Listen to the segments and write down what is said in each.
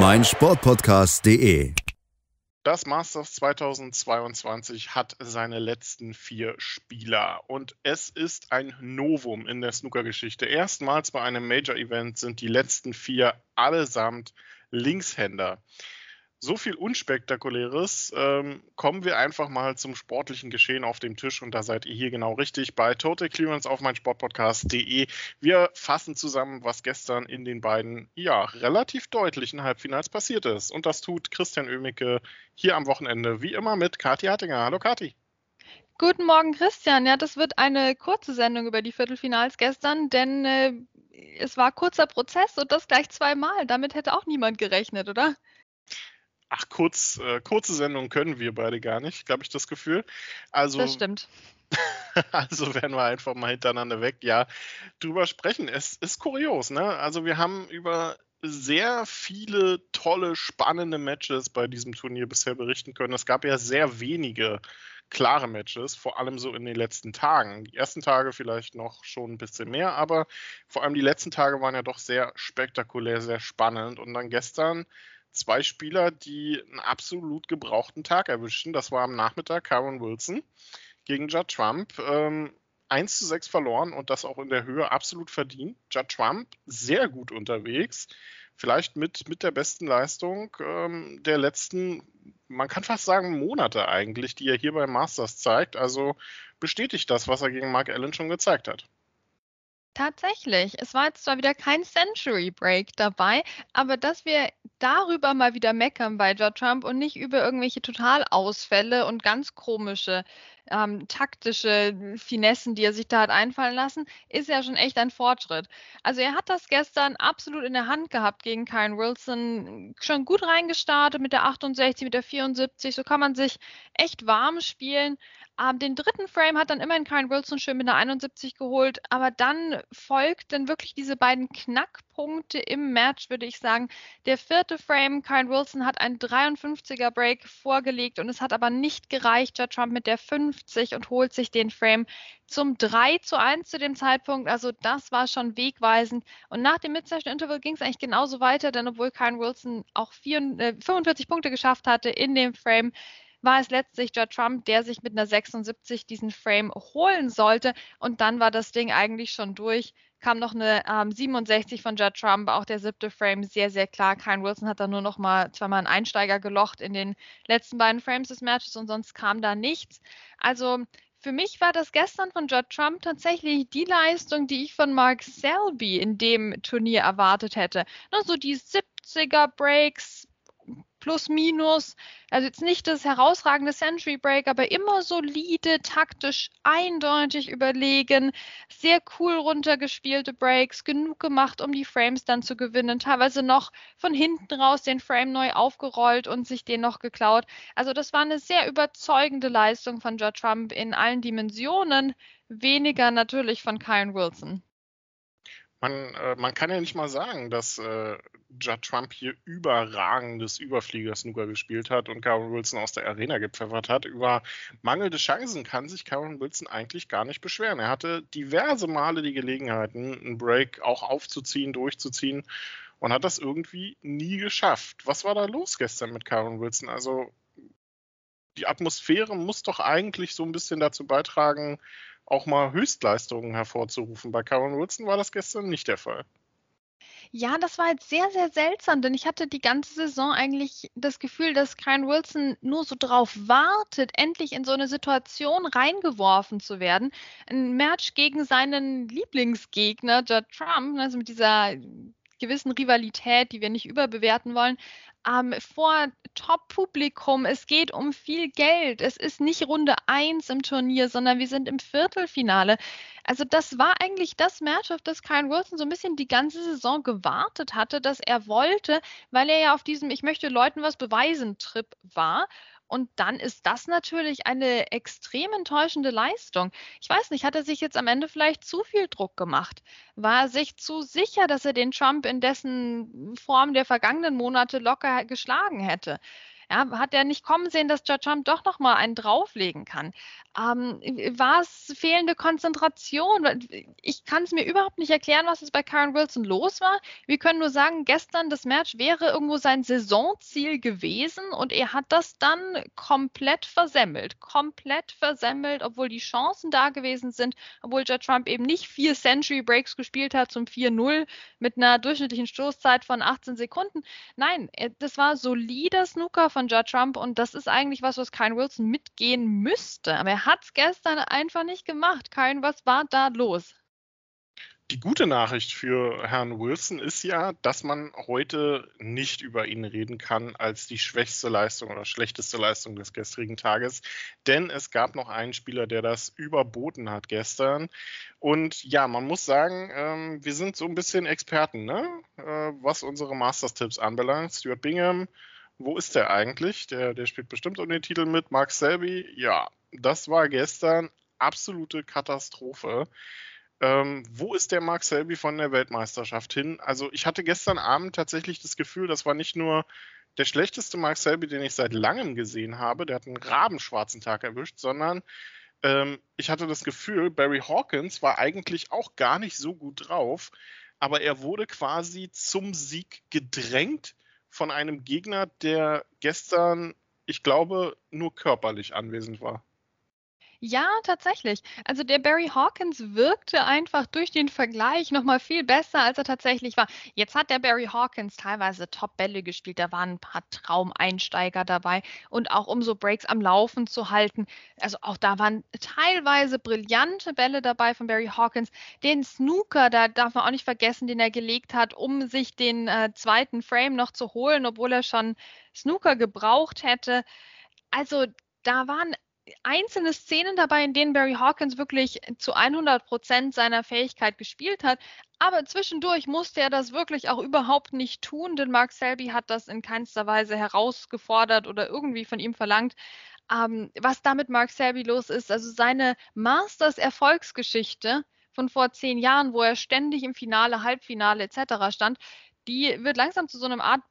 meinsportpodcast.de. Das Masters 2022 hat seine letzten vier Spieler und es ist ein Novum in der Snooker-Geschichte. Erstmals bei einem Major-Event sind die letzten vier allesamt Linkshänder so viel Unspektakuläres. Ähm, kommen wir einfach mal zum sportlichen Geschehen auf dem Tisch und da seid ihr hier genau richtig bei Total Clearance auf meinsportpodcast.de. Wir fassen zusammen, was gestern in den beiden, ja, relativ deutlichen Halbfinals passiert ist. Und das tut Christian Oemicke hier am Wochenende, wie immer mit Kathi Hattinger. Hallo Kathi. Guten Morgen, Christian. Ja, das wird eine kurze Sendung über die Viertelfinals gestern, denn äh, es war kurzer Prozess und das gleich zweimal. Damit hätte auch niemand gerechnet, oder? Ach, kurz, äh, kurze Sendung können wir beide gar nicht, glaube ich, das Gefühl. Also, das stimmt. also werden wir einfach mal hintereinander weg, ja, drüber sprechen. Es ist kurios, ne? Also wir haben über sehr viele tolle, spannende Matches bei diesem Turnier bisher berichten können. Es gab ja sehr wenige klare Matches, vor allem so in den letzten Tagen. Die ersten Tage vielleicht noch schon ein bisschen mehr, aber vor allem die letzten Tage waren ja doch sehr spektakulär, sehr spannend. Und dann gestern zwei Spieler, die einen absolut gebrauchten Tag erwischten. Das war am Nachmittag Karen Wilson gegen Judd Trump. Ähm, 1 zu 6 verloren und das auch in der Höhe absolut verdient. Judd Trump sehr gut unterwegs. Vielleicht mit, mit der besten Leistung ähm, der letzten, man kann fast sagen, Monate eigentlich, die er hier beim Masters zeigt. Also bestätigt das, was er gegen Mark Allen schon gezeigt hat. Tatsächlich. Es war jetzt zwar wieder kein Century Break dabei, aber dass wir darüber mal wieder meckern bei George Trump und nicht über irgendwelche Totalausfälle und ganz komische ähm, taktische Finessen, die er sich da hat einfallen lassen, ist ja schon echt ein Fortschritt. Also er hat das gestern absolut in der Hand gehabt gegen Kyle Wilson, schon gut reingestartet mit der 68, mit der 74, so kann man sich echt warm spielen. Ähm, den dritten Frame hat dann immerhin Kyle Wilson schön mit einer 71 geholt, aber dann folgten wirklich diese beiden Knackpunkte im Match, würde ich sagen. Der vierte Frame, Kyle Wilson hat einen 53er Break vorgelegt und es hat aber nicht gereicht. Judd Trump mit der 50 und holt sich den Frame zum 3 zu 1 zu dem Zeitpunkt. Also das war schon wegweisend. Und nach dem Mid-Session Interval ging es eigentlich genauso weiter, denn obwohl Kyle Wilson auch 4, äh, 45 Punkte geschafft hatte in dem Frame, war es letztlich Judd Trump, der sich mit einer 76 diesen Frame holen sollte. Und dann war das Ding eigentlich schon durch. Kam noch eine ähm, 67 von Judd Trump, auch der siebte Frame, sehr, sehr klar. Kyle Wilson hat da nur noch mal zweimal einen Einsteiger gelocht in den letzten beiden Frames des Matches und sonst kam da nichts. Also für mich war das gestern von Judd Trump tatsächlich die Leistung, die ich von Mark Selby in dem Turnier erwartet hätte. Nur so die 70er Breaks, plus minus. Also jetzt nicht das herausragende Century Break, aber immer solide, taktisch eindeutig überlegen, sehr cool runtergespielte Breaks, genug gemacht, um die Frames dann zu gewinnen, teilweise noch von hinten raus den Frame neu aufgerollt und sich den noch geklaut. Also das war eine sehr überzeugende Leistung von Judd Trump in allen Dimensionen, weniger natürlich von Kyle Wilson. Man, äh, man kann ja nicht mal sagen, dass äh, Judd Trump hier überragendes Überflieger-Snooker gespielt hat und Karen Wilson aus der Arena gepfeffert hat. Über mangelnde Chancen kann sich Karen Wilson eigentlich gar nicht beschweren. Er hatte diverse Male die Gelegenheiten, einen Break auch aufzuziehen, durchzuziehen und hat das irgendwie nie geschafft. Was war da los gestern mit Karen Wilson? Also die Atmosphäre muss doch eigentlich so ein bisschen dazu beitragen, auch mal Höchstleistungen hervorzurufen. Bei Karen Wilson war das gestern nicht der Fall. Ja, das war jetzt sehr, sehr seltsam, denn ich hatte die ganze Saison eigentlich das Gefühl, dass Kyle Wilson nur so drauf wartet, endlich in so eine Situation reingeworfen zu werden. Ein Match gegen seinen Lieblingsgegner, Judd Trump, also mit dieser gewissen Rivalität, die wir nicht überbewerten wollen, ähm, vor Top-Publikum. Es geht um viel Geld. Es ist nicht Runde 1 im Turnier, sondern wir sind im Viertelfinale. Also das war eigentlich das Match, auf das Kyle Wilson so ein bisschen die ganze Saison gewartet hatte, dass er wollte, weil er ja auf diesem Ich möchte Leuten was beweisen Trip war. Und dann ist das natürlich eine extrem enttäuschende Leistung. Ich weiß nicht, hat er sich jetzt am Ende vielleicht zu viel Druck gemacht? War er sich zu sicher, dass er den Trump in dessen Form der vergangenen Monate locker geschlagen hätte? Ja, hat er nicht kommen sehen, dass Trump doch noch mal einen drauflegen kann? Ähm, war es fehlende Konzentration? Ich kann es mir überhaupt nicht erklären, was es bei Karen Wilson los war. Wir können nur sagen, gestern das Match wäre irgendwo sein Saisonziel gewesen und er hat das dann komplett versemmelt. Komplett versemmelt, obwohl die Chancen da gewesen sind, obwohl Judd Trump eben nicht vier Century Breaks gespielt hat zum 4-0 mit einer durchschnittlichen Stoßzeit von 18 Sekunden. Nein, das war solider Snooker von Judd Trump und das ist eigentlich was, was Kyle Wilson mitgehen müsste. Aber er hat es gestern einfach nicht gemacht. Kyle, was war da los? Die gute Nachricht für Herrn Wilson ist ja, dass man heute nicht über ihn reden kann als die schwächste Leistung oder schlechteste Leistung des gestrigen Tages. Denn es gab noch einen Spieler, der das überboten hat gestern. Und ja, man muss sagen, ähm, wir sind so ein bisschen Experten, ne? äh, was unsere Masters-Tipps anbelangt. Stuart Bingham, wo ist der eigentlich? Der, der spielt bestimmt um den Titel mit. Mark Selby, ja, das war gestern absolute Katastrophe. Ähm, wo ist der Mark Selby von der Weltmeisterschaft hin? Also ich hatte gestern Abend tatsächlich das Gefühl, das war nicht nur der schlechteste Mark Selby, den ich seit langem gesehen habe, der hat einen rabenschwarzen Tag erwischt, sondern ähm, ich hatte das Gefühl, Barry Hawkins war eigentlich auch gar nicht so gut drauf, aber er wurde quasi zum Sieg gedrängt von einem Gegner, der gestern, ich glaube, nur körperlich anwesend war. Ja, tatsächlich. Also der Barry Hawkins wirkte einfach durch den Vergleich nochmal viel besser, als er tatsächlich war. Jetzt hat der Barry Hawkins teilweise Top-Bälle gespielt, da waren ein paar Traumeinsteiger dabei und auch um so Breaks am Laufen zu halten. Also auch da waren teilweise brillante Bälle dabei von Barry Hawkins. Den Snooker, da darf man auch nicht vergessen, den er gelegt hat, um sich den äh, zweiten Frame noch zu holen, obwohl er schon Snooker gebraucht hätte. Also da waren einzelne Szenen dabei, in denen Barry Hawkins wirklich zu 100 Prozent seiner Fähigkeit gespielt hat. Aber zwischendurch musste er das wirklich auch überhaupt nicht tun, denn Mark Selby hat das in keinster Weise herausgefordert oder irgendwie von ihm verlangt. Ähm, was damit Mark Selby los ist, also seine Masters-Erfolgsgeschichte von vor zehn Jahren, wo er ständig im Finale, Halbfinale etc. stand, die wird langsam zu so einem Art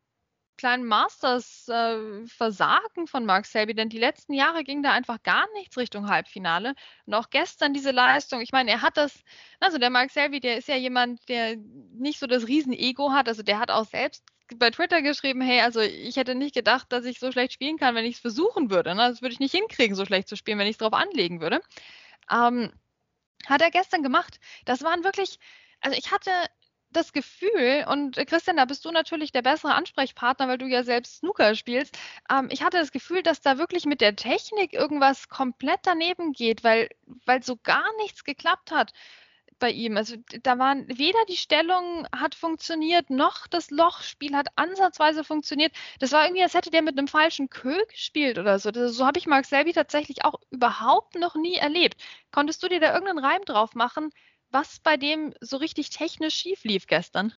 kleinen Masters-Versagen äh, von Mark Selby, denn die letzten Jahre ging da einfach gar nichts Richtung Halbfinale. Und auch gestern diese Leistung, ich meine, er hat das, also der Mark Selby, der ist ja jemand, der nicht so das Riesen-Ego hat, also der hat auch selbst bei Twitter geschrieben, hey, also ich hätte nicht gedacht, dass ich so schlecht spielen kann, wenn ich es versuchen würde. Ne? Das würde ich nicht hinkriegen, so schlecht zu spielen, wenn ich es drauf anlegen würde. Ähm, hat er gestern gemacht. Das waren wirklich, also ich hatte das Gefühl, und äh, Christian, da bist du natürlich der bessere Ansprechpartner, weil du ja selbst Snooker spielst. Ähm, ich hatte das Gefühl, dass da wirklich mit der Technik irgendwas komplett daneben geht, weil, weil so gar nichts geklappt hat bei ihm. Also da waren weder die Stellung hat funktioniert, noch das Lochspiel hat ansatzweise funktioniert. Das war irgendwie, als hätte der mit einem falschen Kö gespielt oder so. Das, so habe ich Mark Selby tatsächlich auch überhaupt noch nie erlebt. Konntest du dir da irgendeinen Reim drauf machen, was bei dem so richtig technisch schief lief gestern?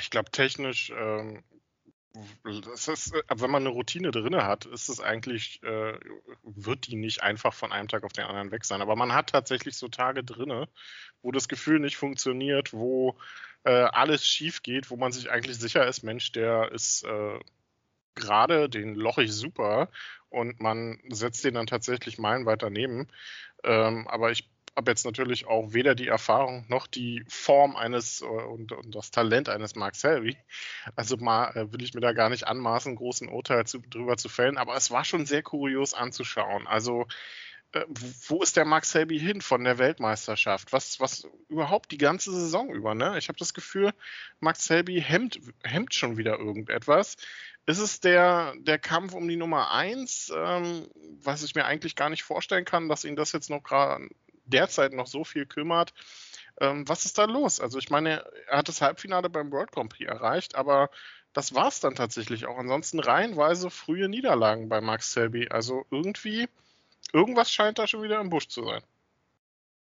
Ich glaube, technisch, ähm, ist, äh, wenn man eine Routine drin hat, ist es eigentlich, äh, wird die nicht einfach von einem Tag auf den anderen weg sein. Aber man hat tatsächlich so Tage drin, wo das Gefühl nicht funktioniert, wo äh, alles schief geht, wo man sich eigentlich sicher ist, Mensch, der ist äh, gerade, den loch ich super und man setzt den dann tatsächlich meilenweit daneben. Ähm, aber ich habe jetzt natürlich auch weder die Erfahrung noch die Form eines äh, und, und das Talent eines Mark Selby. Also mal äh, will ich mir da gar nicht anmaßen, großen Urteil zu, drüber zu fällen, aber es war schon sehr kurios anzuschauen. Also äh, wo ist der Mark Selby hin von der Weltmeisterschaft? Was, was überhaupt die ganze Saison über, ne? Ich habe das Gefühl, Mark Selby hemmt, hemmt schon wieder irgendetwas. Ist es der, der Kampf um die Nummer 1, ähm, was ich mir eigentlich gar nicht vorstellen kann, dass ihn das jetzt noch gerade derzeit noch so viel kümmert. Ähm, was ist da los? Also ich meine, er hat das Halbfinale beim World Grand Prix erreicht, aber das war es dann tatsächlich auch. Ansonsten reihenweise frühe Niederlagen bei Max Selby. Also irgendwie, irgendwas scheint da schon wieder im Busch zu sein.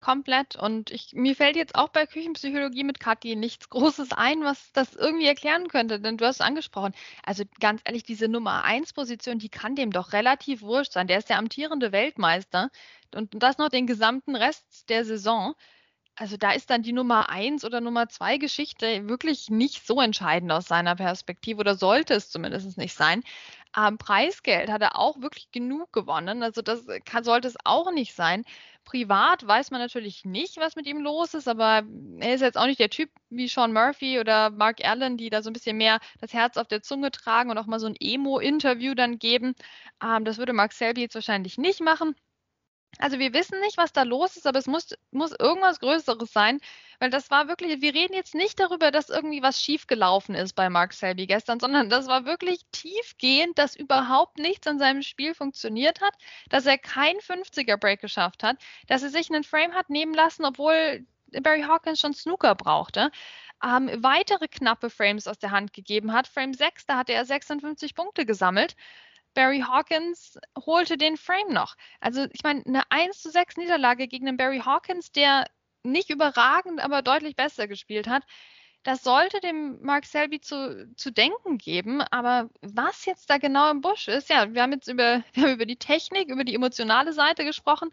Komplett. Und ich, mir fällt jetzt auch bei Küchenpsychologie mit Kathi nichts Großes ein, was das irgendwie erklären könnte. Denn du hast es angesprochen. Also ganz ehrlich, diese Nummer 1 Position, die kann dem doch relativ wurscht sein. Der ist der amtierende Weltmeister. Und das noch den gesamten Rest der Saison. Also da ist dann die Nummer 1 oder Nummer 2 Geschichte wirklich nicht so entscheidend aus seiner Perspektive oder sollte es zumindest nicht sein. Ähm, Preisgeld hat er auch wirklich genug gewonnen. Also das kann, sollte es auch nicht sein. Privat weiß man natürlich nicht, was mit ihm los ist, aber er ist jetzt auch nicht der Typ wie Sean Murphy oder Mark Allen, die da so ein bisschen mehr das Herz auf der Zunge tragen und auch mal so ein Emo-Interview dann geben. Ähm, das würde Mark Selby jetzt wahrscheinlich nicht machen. Also wir wissen nicht, was da los ist, aber es muss, muss irgendwas Größeres sein, weil das war wirklich, wir reden jetzt nicht darüber, dass irgendwie was schiefgelaufen ist bei Mark Selby gestern, sondern das war wirklich tiefgehend, dass überhaupt nichts an seinem Spiel funktioniert hat, dass er kein 50er-Break geschafft hat, dass er sich einen Frame hat nehmen lassen, obwohl Barry Hawkins schon Snooker brauchte. Ähm, weitere knappe Frames aus der Hand gegeben hat. Frame 6, da hatte er 56 Punkte gesammelt. Barry Hawkins holte den Frame noch. Also ich meine, eine 1 zu 6 Niederlage gegen den Barry Hawkins, der nicht überragend, aber deutlich besser gespielt hat. Das sollte dem Mark Selby zu, zu denken geben. Aber was jetzt da genau im Busch ist, ja, wir haben jetzt über, wir haben über die Technik, über die emotionale Seite gesprochen.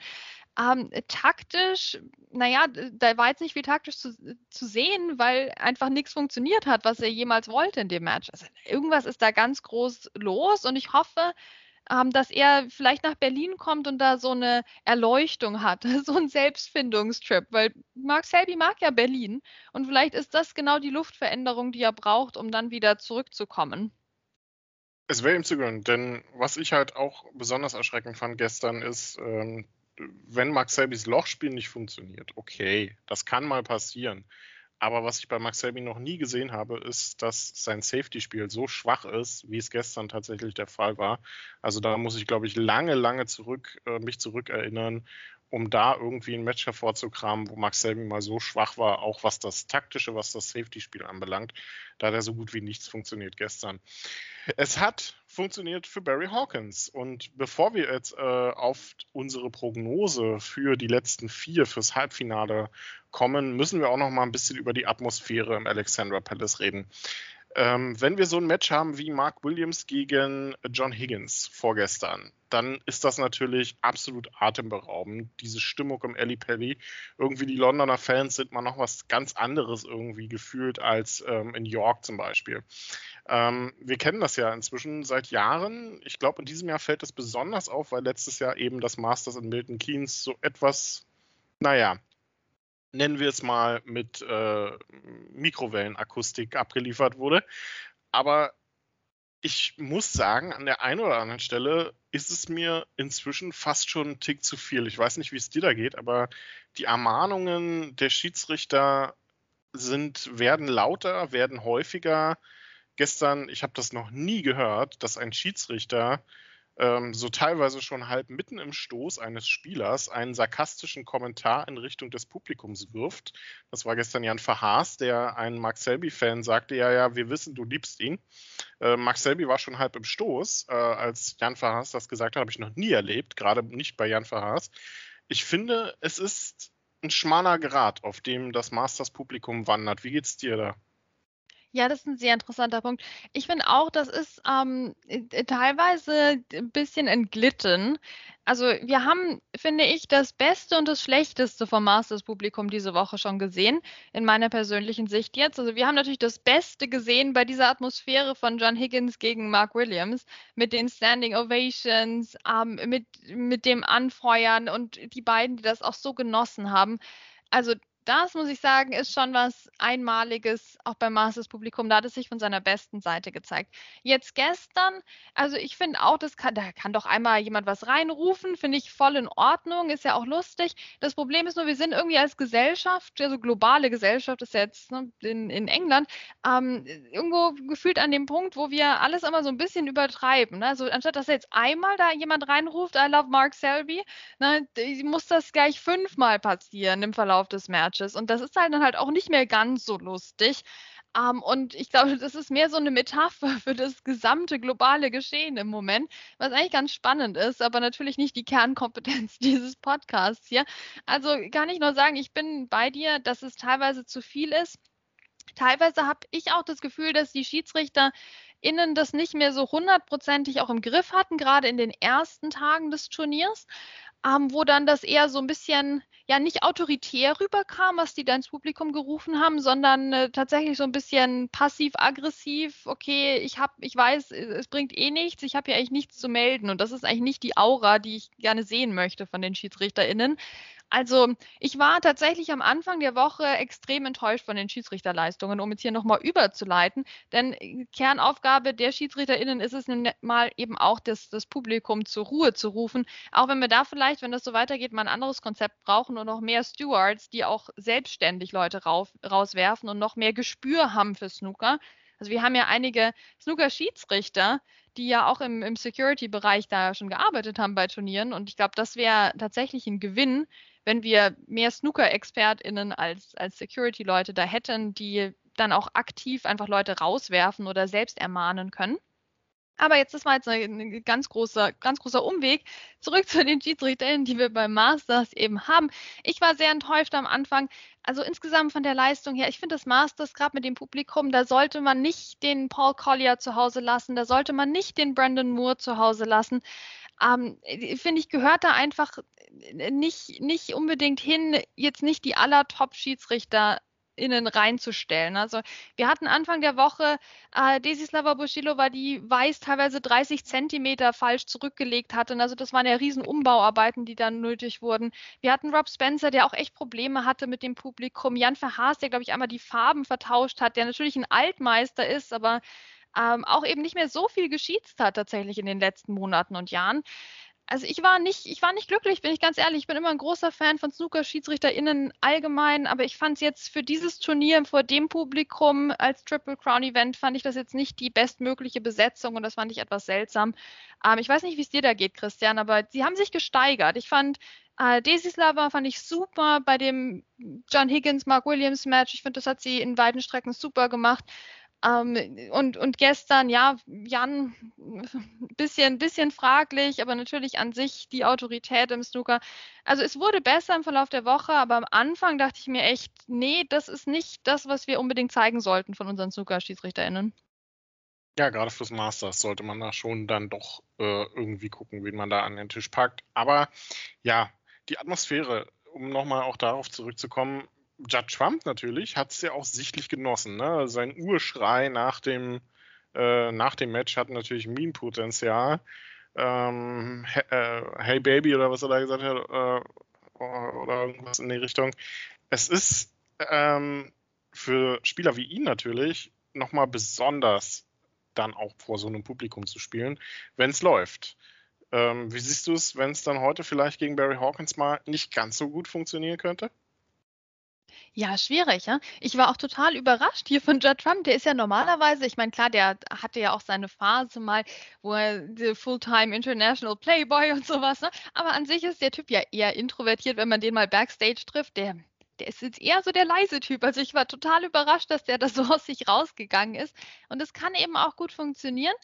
Ähm, taktisch, naja, da war jetzt nicht viel taktisch zu, zu sehen, weil einfach nichts funktioniert hat, was er jemals wollte in dem Match. Also irgendwas ist da ganz groß los und ich hoffe, ähm, dass er vielleicht nach Berlin kommt und da so eine Erleuchtung hat, so ein Selbstfindungstrip, weil Mark Selby mag ja Berlin und vielleicht ist das genau die Luftveränderung, die er braucht, um dann wieder zurückzukommen. Es wäre ihm zu gönnen, denn was ich halt auch besonders erschreckend fand gestern ist, ähm, wenn Mark Selbys Lochspiel nicht funktioniert, okay, das kann mal passieren. Aber was ich bei Max Selby noch nie gesehen habe, ist, dass sein Safety-Spiel so schwach ist, wie es gestern tatsächlich der Fall war. Also da muss ich, glaube ich, lange, lange zurück, äh, mich zurückerinnern, um da irgendwie ein Match hervorzukramen, wo Max Selby mal so schwach war, auch was das taktische, was das Safety-Spiel anbelangt. Da hat er so gut wie nichts funktioniert gestern. Es hat funktioniert für Barry Hawkins. Und bevor wir jetzt äh, auf unsere Prognose für die letzten vier fürs Halbfinale kommen, müssen wir auch noch mal ein bisschen über die Atmosphäre im Alexandra Palace reden. Ähm, wenn wir so ein Match haben wie Mark Williams gegen John Higgins vorgestern, dann ist das natürlich absolut atemberaubend. Diese Stimmung im Alley Pally. Irgendwie die Londoner Fans sind mal noch was ganz anderes irgendwie gefühlt als ähm, in York zum Beispiel. Ähm, wir kennen das ja inzwischen seit Jahren. Ich glaube, in diesem Jahr fällt es besonders auf, weil letztes Jahr eben das Masters in Milton Keynes so etwas, naja, nennen wir es mal mit äh, Mikrowellenakustik abgeliefert wurde. Aber ich muss sagen, an der einen oder anderen Stelle ist es mir inzwischen fast schon ein Tick zu viel. Ich weiß nicht, wie es dir da geht, aber die Ermahnungen der Schiedsrichter sind, werden lauter, werden häufiger gestern, ich habe das noch nie gehört, dass ein Schiedsrichter ähm, so teilweise schon halb mitten im Stoß eines Spielers einen sarkastischen Kommentar in Richtung des Publikums wirft. Das war gestern Jan Verhaas, der ein Max Selby-Fan sagte, ja, ja, wir wissen, du liebst ihn. Äh, Max Selby war schon halb im Stoß, äh, als Jan Verhaas das gesagt hat, habe ich noch nie erlebt, gerade nicht bei Jan Verhaas. Ich finde, es ist ein schmaler Grad, auf dem das Masters-Publikum wandert. Wie geht's dir da? Ja, das ist ein sehr interessanter Punkt. Ich finde auch, das ist ähm, äh, teilweise ein bisschen entglitten. Also wir haben, finde ich, das Beste und das Schlechteste vom Masters-Publikum diese Woche schon gesehen, in meiner persönlichen Sicht jetzt. Also wir haben natürlich das Beste gesehen bei dieser Atmosphäre von John Higgins gegen Mark Williams mit den Standing Ovations, ähm, mit, mit dem Anfeuern und die beiden, die das auch so genossen haben. Also das muss ich sagen, ist schon was Einmaliges, auch beim Masters-Publikum. Da hat es sich von seiner besten Seite gezeigt. Jetzt gestern, also ich finde auch, das kann, da kann doch einmal jemand was reinrufen, finde ich voll in Ordnung, ist ja auch lustig. Das Problem ist nur, wir sind irgendwie als Gesellschaft, also globale Gesellschaft ist jetzt ne, in, in England, ähm, irgendwo gefühlt an dem Punkt, wo wir alles immer so ein bisschen übertreiben. Ne? Also anstatt dass jetzt einmal da jemand reinruft, I love Mark Selby, ne, muss das gleich fünfmal passieren im Verlauf des Matches. Matches. Und das ist halt dann halt auch nicht mehr ganz so lustig. Um, ähm, und ich glaube, das ist mehr so eine Metapher für das gesamte globale Geschehen im Moment, was eigentlich ganz spannend ist, aber natürlich nicht die Kernkompetenz dieses Podcasts hier. Also kann ich nur sagen, ich bin bei dir, dass es teilweise zu viel ist. Teilweise habe ich auch das Gefühl, dass die Schiedsrichter innen das nicht mehr so hundertprozentig auch im Griff hatten, gerade in den ersten Tagen des Turniers ähm, wo dann das eher so ein bisschen, ja, nicht autoritär rüberkam, was die da ins Publikum gerufen haben, sondern äh, tatsächlich so ein bisschen passiv-aggressiv, okay, ich hab, ich weiß, es bringt eh nichts, ich habe ja eigentlich nichts zu melden. Und das ist eigentlich nicht die Aura, die ich gerne sehen möchte von den SchiedsrichterInnen. Also ich war tatsächlich am Anfang der Woche extrem enttäuscht von den Schiedsrichterleistungen, um jetzt hier nochmal überzuleiten. Denn äh, Kernaufgabe der SchiedsrichterInnen ist es nun mal eben auch, das, das Publikum zur Ruhe zu rufen. Auch wenn wir da vielleicht, wenn das so weitergeht, mal ein anderes Konzept brauchen und noch mehr Stewards, die auch selbstständig Leute rauf, rauswerfen und noch mehr Gespür haben für Snooker. Also wir haben ja einige Snooker-Schiedsrichter, die ja auch im, im Security-Bereich da schon gearbeitet haben bei Turnieren. Und ich glaube, das wäre tatsächlich ein Gewinn, wenn wir mehr Snooker-ExpertInnen als, als Security-Leute da hätten, die dann auch aktiv einfach Leute rauswerfen oder selbst ermahnen können. Aber jetzt ist mal jetzt ein ganz großer, ganz großer Umweg. Zurück zu den Schiedsrichtern, die wir beim Masters eben haben. Ich war sehr enttäuscht am Anfang. Also insgesamt von der Leistung her, ich finde das Masters gerade mit dem Publikum, da sollte man nicht den Paul Collier zu Hause lassen, da sollte man nicht den Brandon Moore zu Hause lassen ähm, finde ich, gehört da einfach nicht, nicht unbedingt hin, jetzt nicht die aller Top-Schiedsrichter innen reinzustellen. Also wir hatten Anfang der Woche äh, Desislava Bushilova, die weiß teilweise 30 Zentimeter falsch zurückgelegt hatte. Also das waren ja riesen Umbauarbeiten, die dann nötig wurden. Wir hatten Rob Spencer, der auch echt Probleme hatte mit dem Publikum. Jan Verhaas, der glaube ich einmal die Farben vertauscht hat, der natürlich ein Altmeister ist, aber ähm, auch eben nicht mehr so viel geschießt hat tatsächlich in den letzten Monaten und Jahren. Also ich war nicht, ich war nicht glücklich, bin ich ganz ehrlich. Ich bin immer ein großer Fan von Snooker-SchiedsrichterInnen allgemein, aber ich fand es jetzt für dieses Turnier vor dem Publikum als Triple Crown Event fand ich das jetzt nicht die bestmögliche Besetzung und das fand ich etwas seltsam. Ähm, ich weiß nicht, wie es dir da geht, Christian, aber sie haben sich gesteigert. Ich fand äh, Desislava fand ich super bei dem John Higgins, Mark Williams Match. Ich finde, das hat sie in beiden Strecken super gemacht. Ähm, und, und gestern, ja, Jan, bisschen, bisschen fraglich, aber natürlich an sich die Autorität im Snooker. Also es wurde besser im Verlauf der Woche, aber am Anfang dachte ich mir echt, nee, das ist nicht das, was wir unbedingt zeigen sollten von unseren Snooker-SchiedsrichterInnen. Ja, gerade fürs Masters sollte man da schon dann doch äh, irgendwie gucken, wen man da an den Tisch packt. Aber ja, die Atmosphäre, um nochmal auch darauf zurückzukommen, Judd Trump natürlich hat es ja auch sichtlich genossen. Ne? Sein Urschrei nach dem, äh, nach dem Match hat natürlich Meme-Potenzial. Ähm, äh, hey Baby oder was er da gesagt hat, äh, oder irgendwas in die Richtung. Es ist ähm, für Spieler wie ihn natürlich nochmal besonders dann auch vor so einem Publikum zu spielen, wenn es läuft. Ähm, wie siehst du es, wenn es dann heute vielleicht gegen Barry Hawkins mal nicht ganz so gut funktionieren könnte? Ja, schwierig, ja. Ich war auch total überrascht hier von Judd Trump. Der ist ja normalerweise, ich meine, klar, der hatte ja auch seine Phase mal, wo er Fulltime International Playboy und sowas, ne? Aber an sich ist der Typ ja eher introvertiert, wenn man den mal Backstage trifft. Der, der ist jetzt eher so der leise Typ. Also ich war total überrascht, dass der da so aus sich rausgegangen ist. Und es kann eben auch gut funktionieren.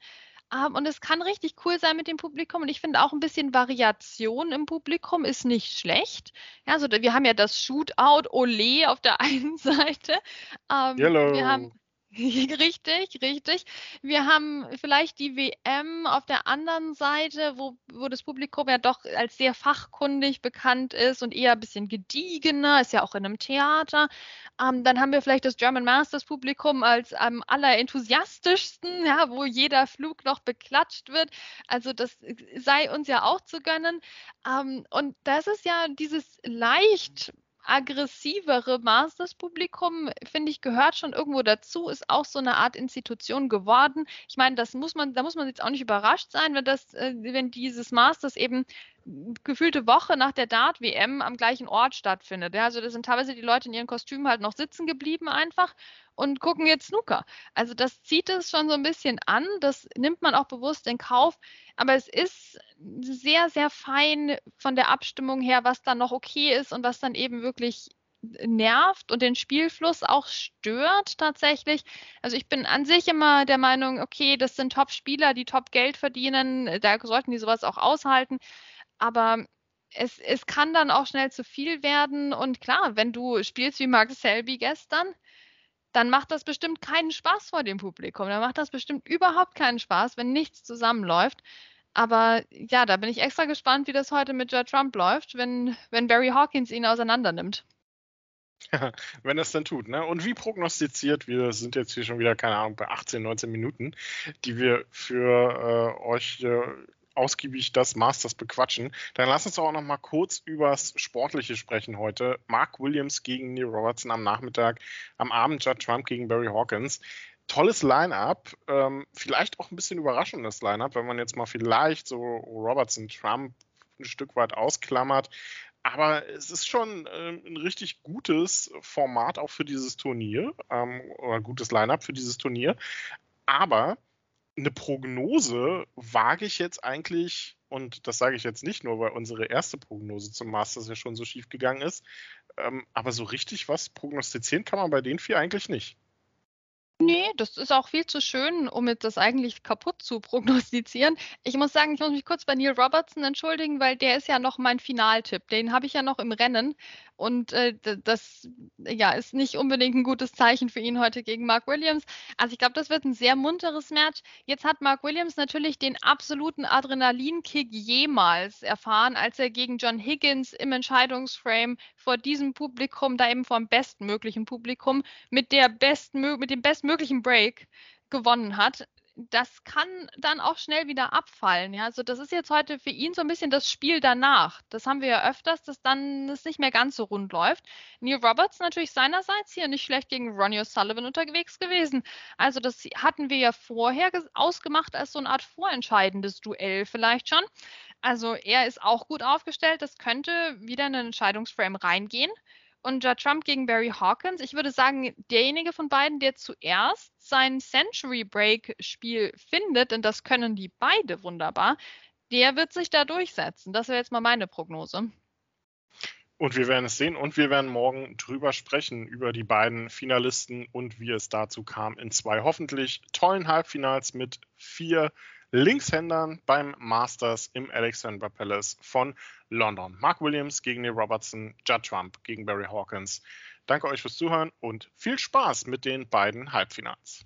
Ähm, und es kann richtig cool sein mit dem Publikum. Und ich finde auch ein bisschen Variation im Publikum ist nicht schlecht. Ja, also wir haben ja das Shootout Ole auf der einen Seite. Ähm, wir haben Richtig, richtig. Wir haben vielleicht die WM auf der anderen Seite, wo, wo das Publikum ja doch als sehr fachkundig bekannt ist und eher ein bisschen gediegener, ist ja auch in einem Theater. Ähm, dann haben wir vielleicht das German Masters Publikum als am allerenthusiastischsten, ja, wo jeder Flug noch beklatscht wird. Also das sei uns ja auch zu gönnen. Ähm, und das ist ja dieses leicht aggressivere Masters-Publikum, finde ich, gehört schon irgendwo dazu, ist auch so eine Art Institution geworden. Ich meine, das muss man, da muss man jetzt auch nicht überrascht sein, wenn das, äh, wenn dieses Masters eben gefühlte Woche nach der Dart-WM am gleichen Ort stattfindet. Ja, also da sind teilweise die Leute in ihren Kostümen halt noch sitzen geblieben einfach und gucken jetzt Snooker. Also das zieht es schon so ein bisschen an, das nimmt man auch bewusst in Kauf, aber es ist sehr, sehr fein von der Abstimmung her, was dann noch okay ist und was dann eben wirklich nervt und den Spielfluss auch stört tatsächlich. Also ich bin an sich immer der Meinung, okay, das sind Top-Spieler, die Top-Geld verdienen, da sollten die sowas auch aushalten. Aber es, es kann dann auch schnell zu viel werden. Und klar, wenn du spielst wie Mark Selby gestern, dann macht das bestimmt keinen Spaß vor dem Publikum. Dann macht das bestimmt überhaupt keinen Spaß, wenn nichts zusammenläuft. Aber ja, da bin ich extra gespannt, wie das heute mit Joe Trump läuft, wenn, wenn Barry Hawkins ihn auseinandernimmt. wenn es dann tut, ne? Und wie prognostiziert, wir sind jetzt hier schon wieder, keine Ahnung, bei 18, 19 Minuten, die wir für äh, euch äh, ausgiebig das Masters bequatschen. Dann lass uns doch auch noch mal kurz übers Sportliche sprechen heute. Mark Williams gegen Neil Robertson am Nachmittag, am Abend Judd Trump gegen Barry Hawkins. Tolles Line-up, ähm, vielleicht auch ein bisschen überraschendes Line-up, wenn man jetzt mal vielleicht so Robertson Trump ein Stück weit ausklammert. Aber es ist schon äh, ein richtig gutes Format auch für dieses Turnier ähm, oder gutes Line-up für dieses Turnier. Aber eine Prognose wage ich jetzt eigentlich, und das sage ich jetzt nicht nur, weil unsere erste Prognose zum Masters ja schon so schief gegangen ist, ähm, aber so richtig was prognostizieren kann man bei den vier eigentlich nicht. Nee, das ist auch viel zu schön, um jetzt das eigentlich kaputt zu prognostizieren. Ich muss sagen, ich muss mich kurz bei Neil Robertson entschuldigen, weil der ist ja noch mein Finaltipp. Den habe ich ja noch im Rennen. Und äh, das ja, ist nicht unbedingt ein gutes Zeichen für ihn heute gegen Mark Williams. Also ich glaube, das wird ein sehr munteres Match. Jetzt hat Mark Williams natürlich den absoluten Adrenalinkick jemals erfahren, als er gegen John Higgins im Entscheidungsframe vor diesem Publikum, da eben vor dem bestmöglichen Publikum, mit, der besten, mit dem bestmöglichen Break gewonnen hat das kann dann auch schnell wieder abfallen. Ja, also das ist jetzt heute für ihn so ein bisschen das Spiel danach. Das haben wir ja öfters, dass dann es nicht mehr ganz so rund läuft. Neil Roberts natürlich seinerseits hier nicht schlecht gegen Ronnie O'Sullivan unterwegs gewesen. Also das hatten wir ja vorher ausgemacht als so eine Art vorentscheidendes Duell vielleicht schon. Also er ist auch gut aufgestellt. Das könnte wieder in den Entscheidungsframe reingehen. Und ja, Trump gegen Barry Hawkins. Ich würde sagen, derjenige von beiden, der zuerst sein Century Break Spiel findet, denn das können die beide wunderbar, der wird sich da durchsetzen. Das wäre jetzt mal meine Prognose. Und wir werden es sehen und wir werden morgen drüber sprechen, über die beiden Finalisten und wie es dazu kam in zwei hoffentlich tollen Halbfinals mit vier Linkshändern beim Masters im Alexandra Palace von London. Mark Williams gegen Neil Robertson, Judd Trump gegen Barry Hawkins. Danke euch fürs Zuhören und viel Spaß mit den beiden Halbfinals.